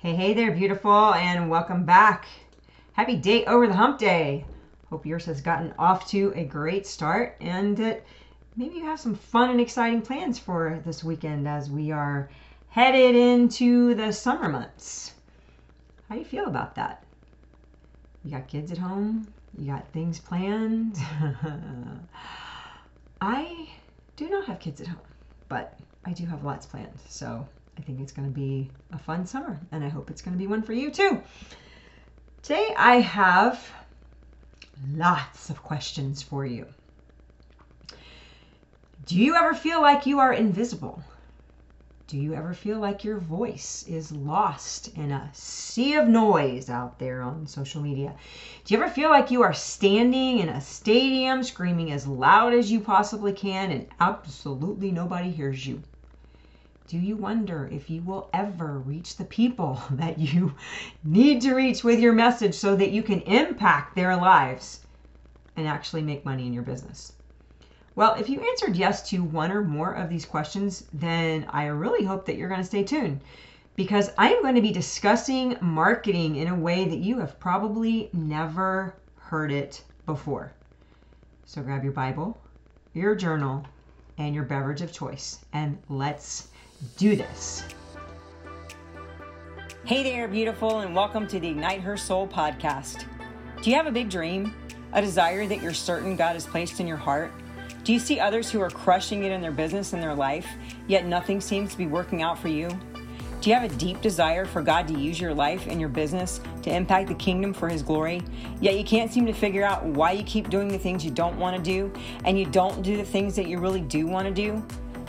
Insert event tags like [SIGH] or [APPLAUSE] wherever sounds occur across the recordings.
Hey, hey there, beautiful, and welcome back. Happy day over the hump day. Hope yours has gotten off to a great start and that maybe you have some fun and exciting plans for this weekend as we are headed into the summer months. How do you feel about that? You got kids at home? You got things planned? [LAUGHS] I do not have kids at home, but I do have lots planned. So I think it's going to be a fun summer, and I hope it's going to be one for you too. Today I have lots of questions for you. Do you ever feel like you are invisible? Do you ever feel like your voice is lost in a sea of noise out there on social media? Do you ever feel like you are standing in a stadium screaming as loud as you possibly can and absolutely nobody hears you? Do you wonder if you will ever reach the people [LAUGHS] that you need to reach with your message so that you can impact their lives and actually make money in your business? Well, if you answered yes to one or more of these questions, then I really hope that you're going to stay tuned because I am going to be discussing marketing in a way that you have probably never heard it before. So grab your Bible, your journal, and your beverage of choice, and let's do this. Hey there, beautiful, and welcome to the Ignite Her Soul podcast. Do you have a big dream? A desire that you're certain God has placed in your heart? Do you see others who are crushing it in their business and their life, yet nothing seems to be working out for you? Do you have a deep desire for God to use your life and your business to impact the kingdom for His glory, yet you can't seem to figure out why you keep doing the things you don't want to do and you don't do the things that you really do want to do?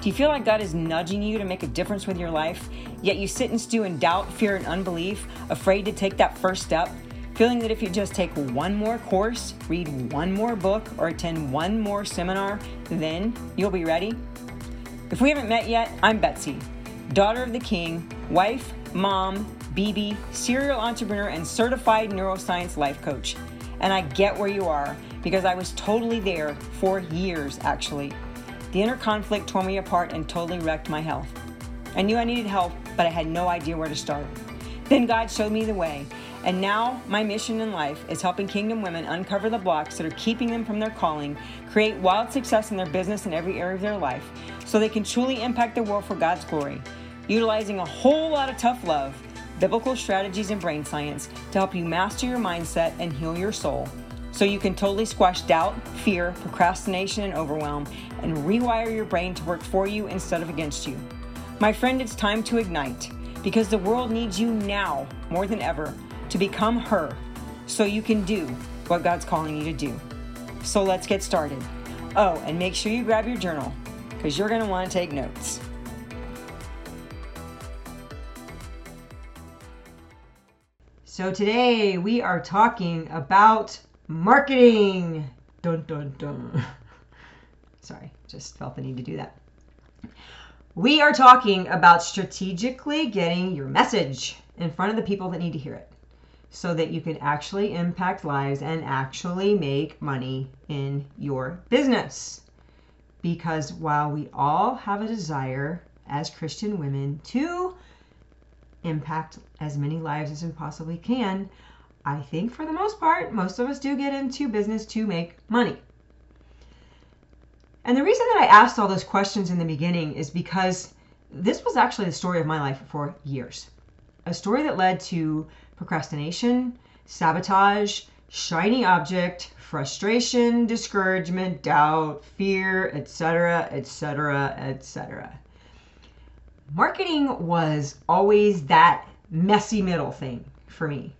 You feel like God is nudging you to make a difference with your life, yet you sit and stew in doubt, fear, and unbelief, afraid to take that first step? feeling that if you just take one more course, read one more book, or attend one more seminar, then you'll be ready? If we haven't met yet, I'm Betsy, daughter of the king, wife, mom, BB, serial entrepreneur, and certified neuroscience life coach. And I get where you are because I was totally there for years, actually. The inner conflict tore me apart and totally wrecked my health. I knew I needed help, but I had no idea where to start. Then God showed me the way and now, my mission in life is helping Kingdom women uncover the blocks that are keeping them from their calling, create wild success in their business in every area of their life, so they can truly impact the world for God's glory, utilizing a whole lot of tough love, biblical strategies, and brain science to help you master your mindset and heal your soul. So you can totally squash doubt, fear, procrastination, and overwhelm, and rewire your brain to work for you instead of against you. My friend, it's time to ignite because the world needs you now more than ever to become her so you can do what God's calling you to do. So let's get started. Oh, and make sure you grab your journal because you're going to want to take notes. So today we are talking about marketing. Dun dun dun. [LAUGHS] Sorry, just felt the need to do that. We are talking about strategically getting your message in front of the people that need to hear it so that you can actually impact lives and actually make money in your business. Because while we all have a desire as Christian women to impact as many lives as we possibly can, I think for the most part, most of us do get into business to make money. And the reason that I asked all those questions in the beginning is because this was actually the story of my life for years. A story that led to procrastination, sabotage, shiny object, frustration, discouragement, doubt, fear, etc., etc., etc. Marketing was always that messy middle thing for me.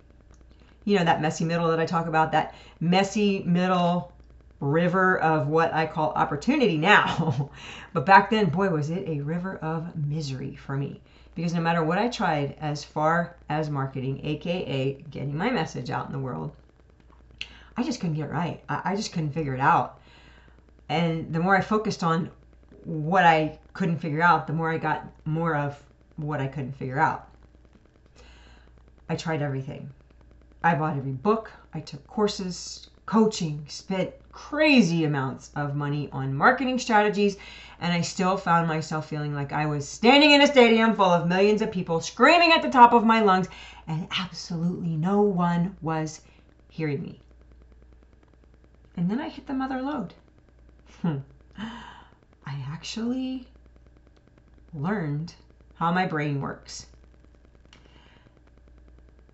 You know, that messy middle that I talk about, that messy middle river of what I call opportunity now. [LAUGHS] but back then, boy, was it a river of misery for me because no matter what I tried as far as marketing, aka getting my message out in the world, I just couldn't get it right. I, I just couldn't figure it out. And the more I focused on what I couldn't figure out, the more I got more of what I couldn't figure out. I tried everything. I bought every book, I took courses, coaching, spent crazy amounts of money on marketing strategies, and I still found myself feeling like I was standing in a stadium full of millions of people screaming at the top of my lungs, and absolutely no one was hearing me. And then I hit the mother lode. Hmm. I actually learned how my brain works.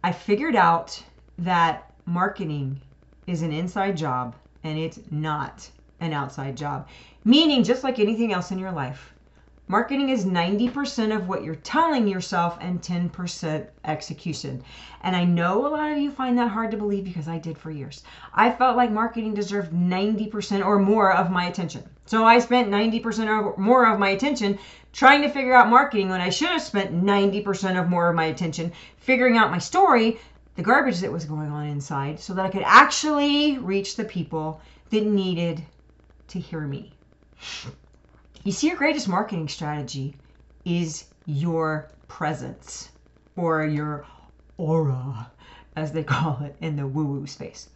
I figured out that marketing is an inside job and it's not an outside job. Meaning, just like anything else in your life, marketing is 90% of what you're telling yourself and 10% execution. And I know a lot of you find that hard to believe because I did for years. I felt like marketing deserved 90% or more of my attention. So I spent 90% or more of my attention trying to figure out marketing when I should have spent 90% of more of my attention figuring out my story, the garbage that was going on inside, so that I could actually reach the people that needed to hear me. You see, your greatest marketing strategy is your presence or your aura, as they call it in the woo woo space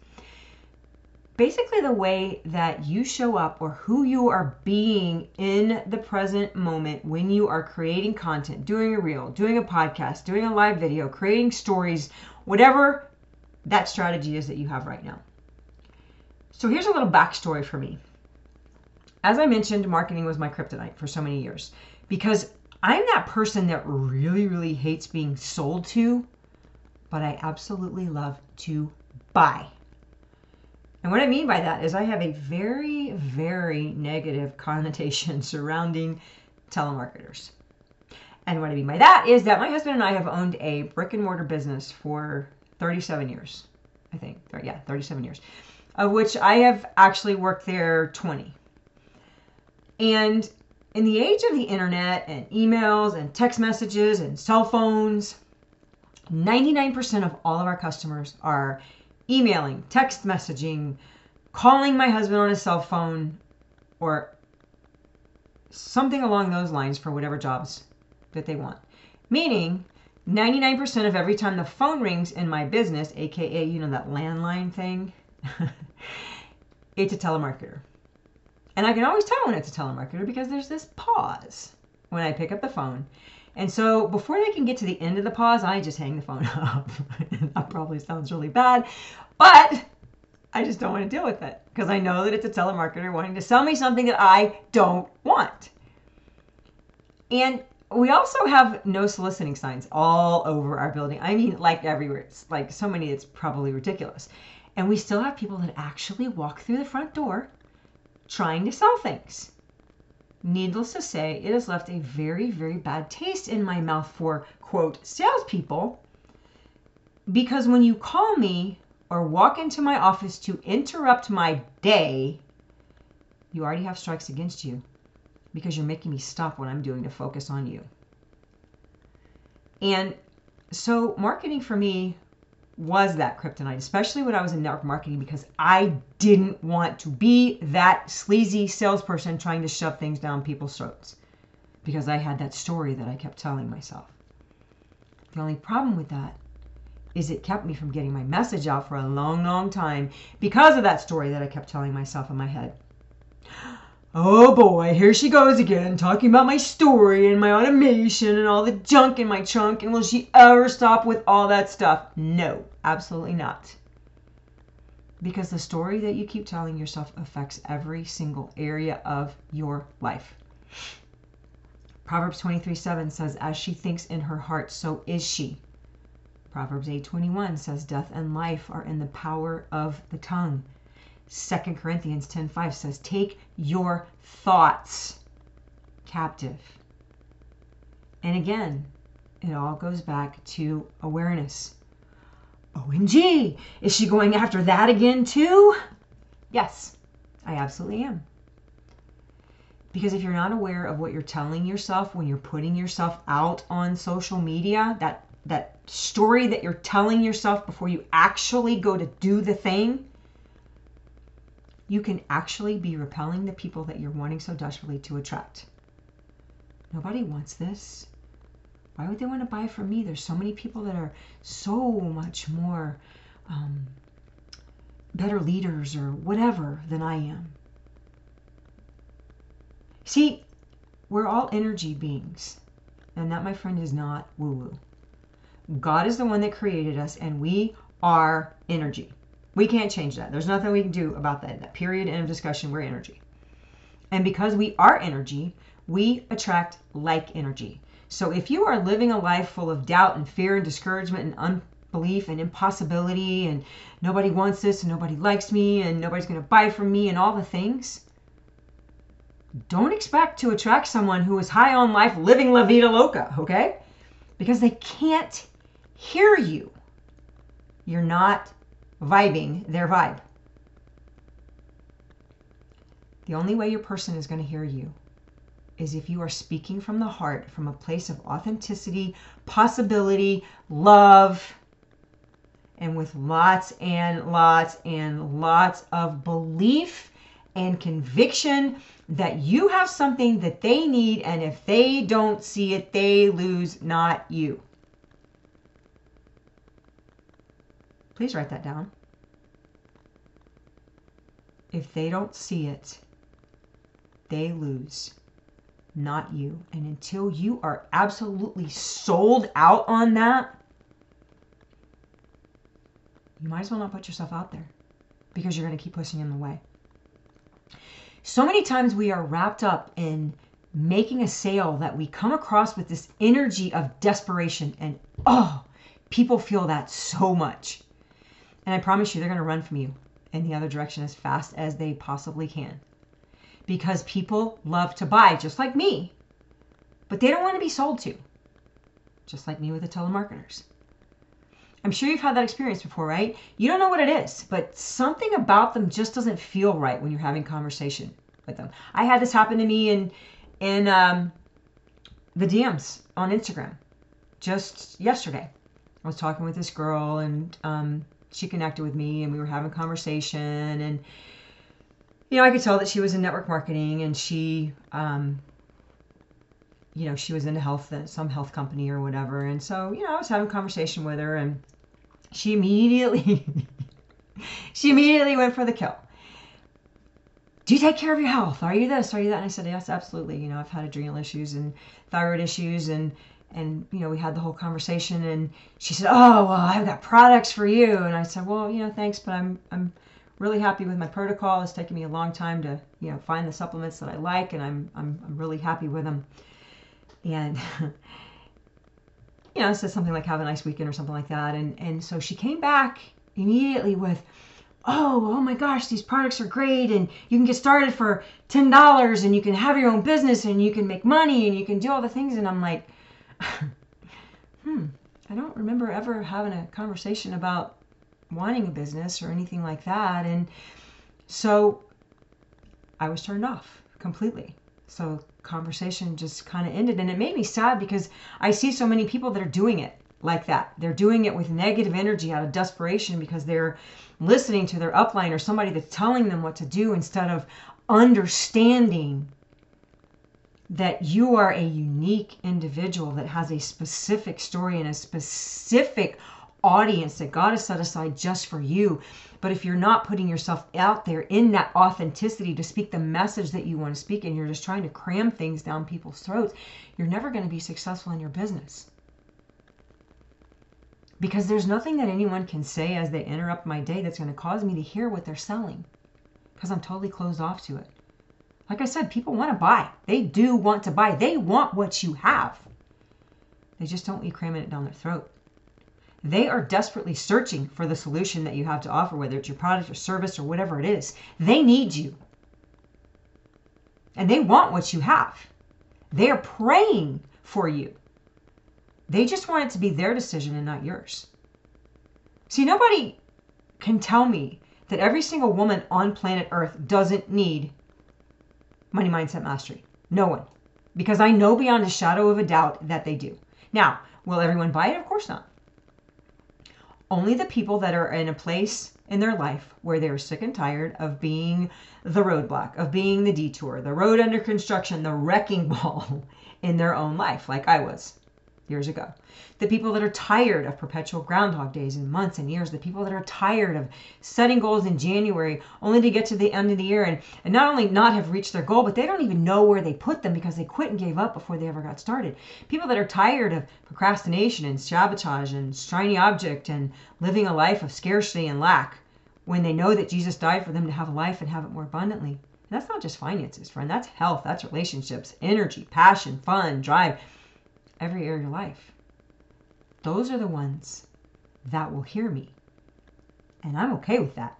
basically the way that you show up or who you are being in the present moment when you are creating content, doing a reel, doing a podcast, doing a live video, creating stories, whatever that strategy is that you have right now. So here's a little backstory for me. As I mentioned, marketing was my kryptonite for so many years because I'm that person that really, really hates being sold to, but I absolutely love to buy. And what I mean by that is I have a very, very negative [LAUGHS] connotation surrounding telemarketers. And what I mean by that is that my husband and I have owned a brick and mortar business for 37 years. I think. Yeah, 37 years. Of which I have actually worked there 20. And in the age of the internet and emails and text messages and cell phones, 99% of all of our customers are emailing, text messaging, calling my husband on his cell phone, or something along those lines for whatever jobs that they want. Meaning, 99% of every time the phone rings in my business, aka, you know, that landline thing, [LAUGHS] it's a telemarketer. And I can always tell when it's a telemarketer because there's this pause when I pick up the phone and so before they can get to the end of the pause, I just hang the phone [LAUGHS] up. that probably sounds really bad, but I just don't want to deal with it because I know that it's a telemarketer wanting to sell me something that I don't want. And we also have no soliciting signs all over our building. I mean, like everywhere. It's like so many, it's probably ridiculous. And we still have people that actually walk through the front door trying to sell things. Needless to say, it has left a very, very bad taste in my mouth for, quote, salespeople. Because when you call me or walk into my office to interrupt my day, you already have strikes against you because you're making me stop what I'm doing to focus on you. And so, marketing for me was that kryptonite, especially when I was in network marketing, because I didn't want to be that sleazy salesperson trying to shove things down people's throats because I had that story that I kept telling myself. The only problem with that is it kept me from getting my message out for a long, long time because of that story that I kept telling myself in my head. Oh boy, here she goes again, talking about my story and my automation and all the junk in my trunk. And will she ever stop with all that stuff? No, absolutely not. Because the story that you keep telling yourself affects every single area of your life. Proverbs 23 7 says, As she thinks in her heart, so is she. Proverbs 8:21 says death and life are in the power of the tongue. 2 Corinthians 10:5 says, "Take your thoughts captive." And again, it all goes back to awareness. OMG, is she going after that again too? Yes, I absolutely am. Because if you're not aware of what you're telling yourself when you're putting yourself out on social media, that that story that you're telling yourself before you actually go to do the thing, you can actually be repelling the people that you're wanting so desperately to attract. Nobody wants this. Why would they want to buy from me? There's so many people that are so much more um, better leaders or whatever than I am. See, we're all energy beings. And that, my friend, is not woo woo. God is the one that created us, and we are energy. We can't change that. There's nothing we can do about that. That period, end of discussion, we're energy. And because we are energy, we attract like energy. So if you are living a life full of doubt and fear and discouragement and unbelief and impossibility and nobody wants this and nobody likes me and nobody's going to buy from me and all the things, don't expect to attract someone who is high on life living la vida loca, okay? Because they can't hear you. You're not vibing their vibe. The only way your person is going to hear you is if you are speaking from the heart, from a place of authenticity, possibility, love, and with lots and lots and lots of belief and conviction that you have something that they need, and if they don't see it, they lose, not you. Please write that down. If they don't see it, they lose, not you. And until you are absolutely sold out on that, you might as well not put yourself out there because you're going to keep pushing them away. So many times we are wrapped up in making a sale that we come across with this energy of desperation and oh, people feel that so much. And I promise you, they're going to run from you in the other direction as fast as they possibly can. Because people love to buy, just like me, but they don't want to be sold to, just like me with the telemarketers. I'm sure you've had that experience before, right? You don't know what it is, but something about them just doesn't feel right when you're having conversation with them. I had this happen to me in in um, the DMs on Instagram just yesterday. I was talking with this girl and um, she connected with me and we were having a conversation and you know I could tell that she was in network marketing and she um, you know she was in health some health company or whatever. And so you know I was having a conversation with her and she immediately [LAUGHS] she immediately went for the kill. Do you take care of your health? Are you this? Are you that? And i said yes absolutely. You know i've had adrenal issues and thyroid issues and and you know we had the whole conversation and she said oh well i've got products for you. And i said well you know thanks but i'm i'm really happy with my protocol. It's taken me a long time to you know find the supplements that i like and i'm i'm, I'm really happy with them and [LAUGHS] you know, said something like "Have a nice weekend" or something like that, and and so she came back immediately with, "Oh, oh my gosh, these products are great, and you can get started for ten dollars, and you can have your own business, and you can make money, and you can do all the things." And I'm like, [LAUGHS] hmm, I don't remember ever having a conversation about wanting a business or anything like that, and so I was turned off completely. So conversation just kind of ended and it made me sad because I see so many people that are doing it like that. They're doing it with negative energy out of desperation because they're listening to their upline or somebody that's telling them what to do instead of understanding that you are a unique individual that has a specific story and a specific audience that God has set aside just for you. But if you're not putting yourself out there in that authenticity to speak the message that you want to speak and you're just trying to cram things down people's throats, you're never going to be successful in your business. Because there's nothing that anyone can say as they interrupt my day that's going to cause me to hear what they're selling. Because I'm totally closed off to it. Like I said, people want to buy. They do want to buy. They want what you have. They just don't want you cramming it down their throat. They are desperately searching for the solution that you have to offer, whether it's your product or service or whatever it is. They need you. And they want what you have. They are praying for you. They just want it to be their decision and not yours. See, nobody can tell me that every single woman on planet Earth doesn't need money mindset mastery. No one. Because I know beyond a shadow of a doubt that they do. Now, will everyone buy it? Of course not only the people that are in a place in their life where they're sick and tired of being the roadblock, of being the detour, the road under construction, the wrecking [LAUGHS] ball in their own life, like I was. Years ago. The people that are tired of perpetual groundhog days and months and years. The people that are tired of setting goals in January only to get to the end of the year and, and not only not have reached their goal, but they don't even know where they put them because they quit and gave up before they ever got started. People that are tired of procrastination and sabotage and shiny object and living a life of scarcity and lack when they know that Jesus died for them to have a life and have it more abundantly. And that's not just finances, friend. That's health, that's relationships, energy, passion, fun, drive, every area of your life. Those are the ones that will hear me. And I'm okay with that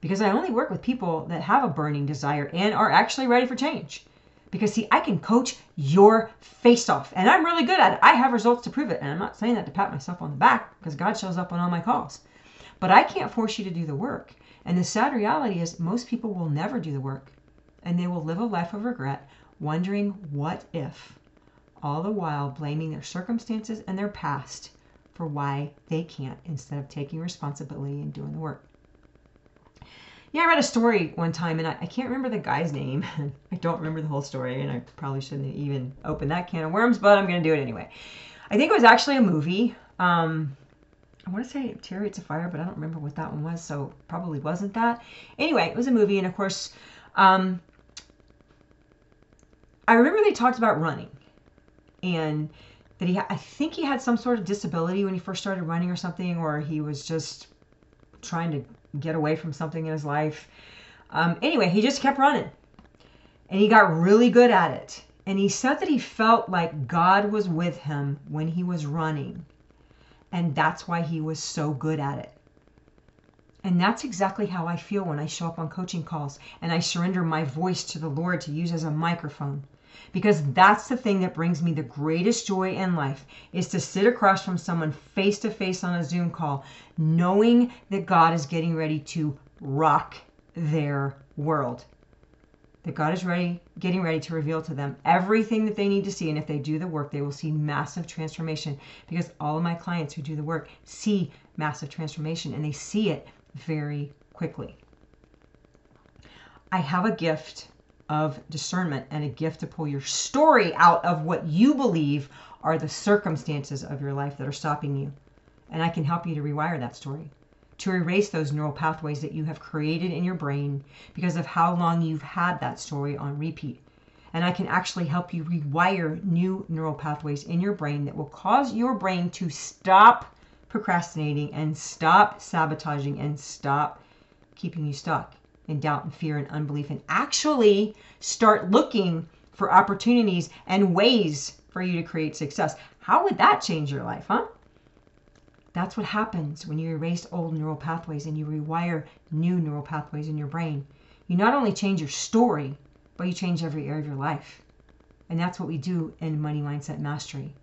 because I only work with people that have a burning desire and are actually ready for change. Because, see, I can coach your face off and I'm really good at it. I have results to prove it. And I'm not saying that to pat myself on the back because God shows up on all my calls. But I can't force you to do the work. And the sad reality is, most people will never do the work and they will live a life of regret, wondering what if, all the while blaming their circumstances and their past for why they can't instead of taking responsibility and doing the work. Yeah, I read a story one time and I, I can't remember the guy's name. [LAUGHS] I don't remember the whole story and I probably shouldn't even open that can of worms, but I'm going to do it anyway. I think it was actually a movie. Um, I want to say Chariots of Fire, but I don't remember what that one was, so probably wasn't that. Anyway, it was a movie, and of course, um, I remember they talked about running and that he, I think he had some sort of disability when he first started running or something, or he was just trying to get away from something in his life. Um, anyway, he just kept running and he got really good at it. And he said that he felt like God was with him when he was running. And that's why he was so good at it. And that's exactly how I feel when I show up on coaching calls and I surrender my voice to the Lord to use as a microphone because that's the thing that brings me the greatest joy in life is to sit across from someone face to face on a Zoom call knowing that God is getting ready to rock their world. That God is ready, getting ready to reveal to them everything that they need to see. And if they do the work, they will see massive transformation because all of my clients who do the work see massive transformation and they see it very quickly. I have a gift of discernment and a gift to pull your story out of what you believe are the circumstances of your life that are stopping you. And I can help you to rewire that story, to erase those neural pathways that you have created in your brain because of how long you've had that story on repeat. And I can actually help you rewire new neural pathways in your brain that will cause your brain to stop procrastinating and stop sabotaging and stop keeping you stuck and doubt and fear and unbelief and actually start looking for opportunities and ways for you to create success. How would that change your life, huh? That's what happens when you erase old neural pathways and you rewire new neural pathways in your brain. You not only change your story, but you change every area of your life. And that's what we do in Money Mindset Mastery.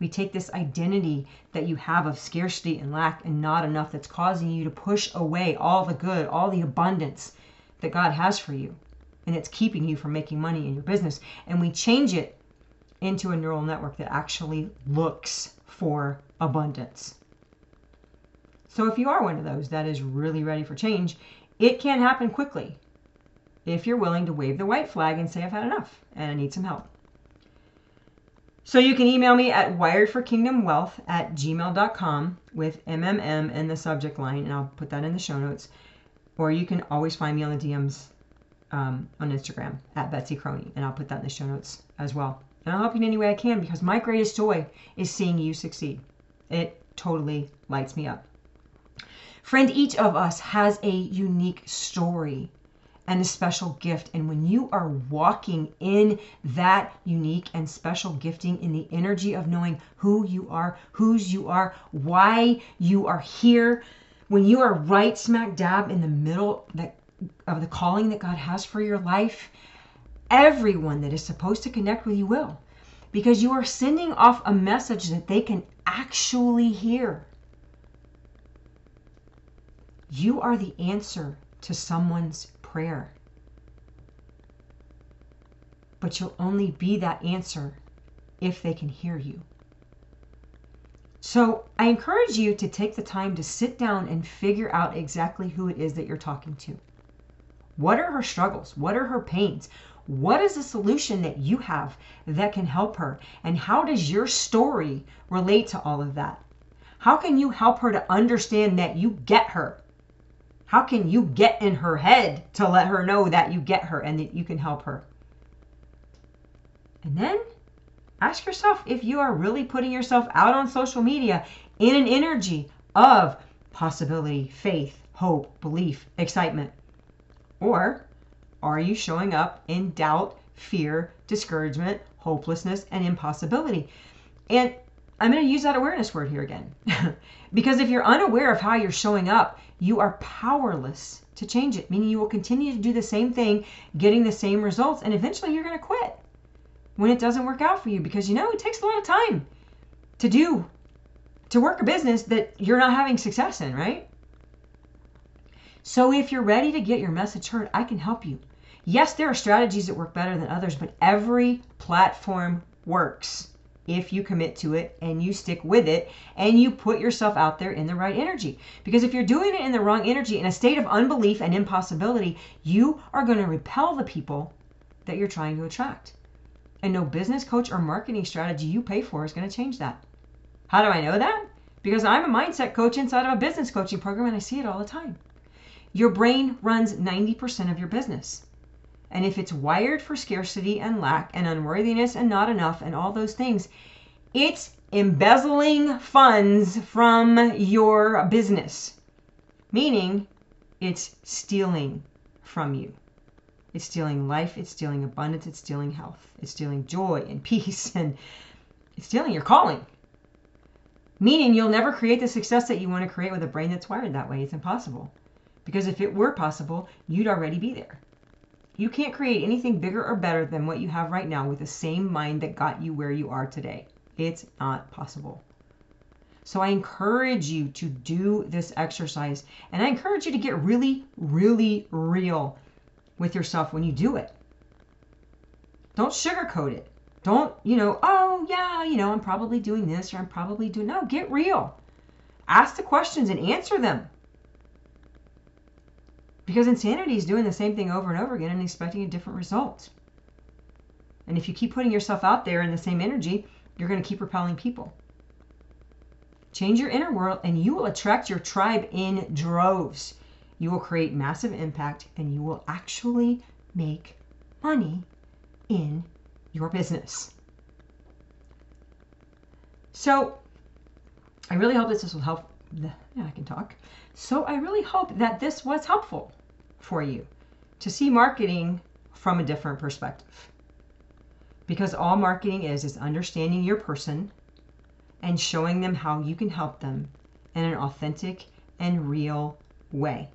We take this identity that you have of scarcity and lack and not enough that's causing you to push away all the good, all the abundance that God has for you. And it's keeping you from making money in your business. And we change it into a neural network that actually looks for abundance. So if you are one of those that is really ready for change, it can happen quickly if you're willing to wave the white flag and say, I've had enough and I need some help. So you can email me at wiredforkingdomwealth at gmail.com with MMM in the subject line, and I'll put that in the show notes or you can always find me on the DMs um, on Instagram at Betsy Croney, and I'll put that in the show notes as well. And I'll help you in any way I can because my greatest joy is seeing you succeed. It totally lights me up. Friend, each of us has a unique story and a special gift. And when you are walking in that unique and special gifting in the energy of knowing who you are, whose you are, why you are here, when you are right smack dab in the middle that, of the calling that God has for your life, everyone that is supposed to connect with you will. Because you are sending off a message that they can actually hear. You are the answer to someone's prayer. But you'll only be that answer if they can hear you. So I encourage you to take the time to sit down and figure out exactly who it is that you're talking to. What are her struggles? What are her pains? What is the solution that you have that can help her? And how does your story relate to all of that? How can you help her to understand that you get her? How can you get in her head to let her know that you get her and that you can help her? And then ask yourself if you are really putting yourself out on social media in an energy of possibility, faith, hope, belief, excitement. Or are you showing up in doubt, fear, discouragement, hopelessness, and impossibility? And I'm going to use that awareness word here again. [LAUGHS] because if you're unaware of how you're showing up, you are powerless to change it, meaning you will continue to do the same thing, getting the same results, and eventually you're going to quit when it doesn't work out for you because you know it takes a lot of time to do to work a business that you're not having success in, right? So if you're ready to get your message heard, I can help you. Yes, there are strategies that work better than others, but every platform works if you commit to it and you stick with it and you put yourself out there in the right energy. Because if you're doing it in the wrong energy, in a state of unbelief and impossibility, you are going to repel the people that you're trying to attract. And no business coach or marketing strategy you pay for is going to change that. How do I know that? Because I'm a mindset coach inside of a business coaching program and I see it all the time. Your brain runs 90% of your business. And if it's wired for scarcity and lack and unworthiness and not enough and all those things, it's embezzling funds from your business. Meaning, it's stealing from you. It's stealing life, it's stealing abundance, it's stealing health, it's stealing joy and [LAUGHS] peace, and it's stealing your calling. Meaning, you'll never create the success that you want to create with a brain that's wired that way. It's impossible. Because if it were possible, you'd already be there. You can't create anything bigger or better than what you have right now with the same mind that got you where you are today. It's not possible. So I encourage you to do this exercise and I encourage you to get really, really real with yourself when you do it. Don't sugarcoat it. Don't, you know, oh, yeah, you know, I'm probably doing this or I'm probably doing. No, get real. Ask the questions and answer them. Because insanity is doing the same thing over and over again and expecting a different result. And if you keep putting yourself out there in the same energy, you're going to keep repelling people. Change your inner world and you will attract your tribe in droves. You will create massive impact and you will actually make money in your business. So, I really hope that this will help. Yeah, I can talk. So, I really hope that this was helpful for you to see marketing from a different perspective. Because all marketing is is understanding your person and showing them how you can help them in an authentic and real way.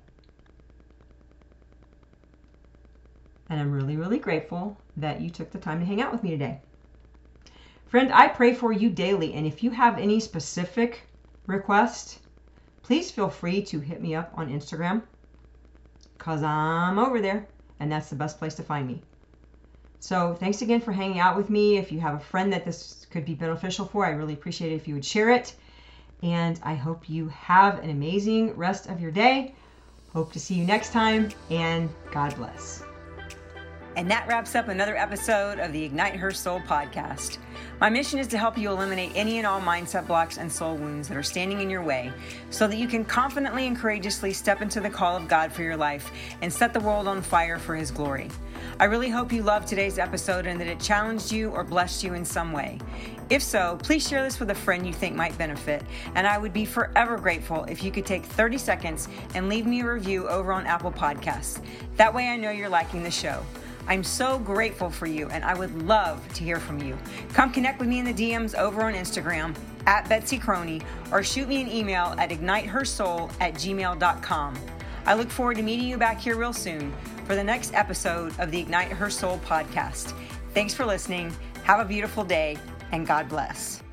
And I'm really, really grateful that you took the time to hang out with me today. Friend, I pray for you daily, and if you have any specific request, please feel free to hit me up on Instagram because I'm over there, and that's the best place to find me. So, thanks again for hanging out with me. If you have a friend that this could be beneficial for, I really appreciate it if you would share it. And I hope you have an amazing rest of your day. Hope to see you next time, and God bless. And that wraps up another episode of the Ignite Her Soul podcast. My mission is to help you eliminate any and all mindset blocks and soul wounds that are standing in your way so that you can confidently and courageously step into the call of God for your life and set the world on fire for His glory. I really hope you loved today's episode and that it challenged you or blessed you in some way. If so, please share this with a friend you think might benefit, and I would be forever grateful if you could take 30 seconds and leave me a review over on Apple Podcasts. That way I know you're liking the show. I'm so grateful for you and I would love to hear from you. Come connect with me in the DMs over on Instagram at Betsy Croney or shoot me an email at ignitehersoul at gmail.com. I look forward to meeting you back here real soon for the next episode of the Ignite Her Soul podcast. Thanks for listening. Have a beautiful day and God bless.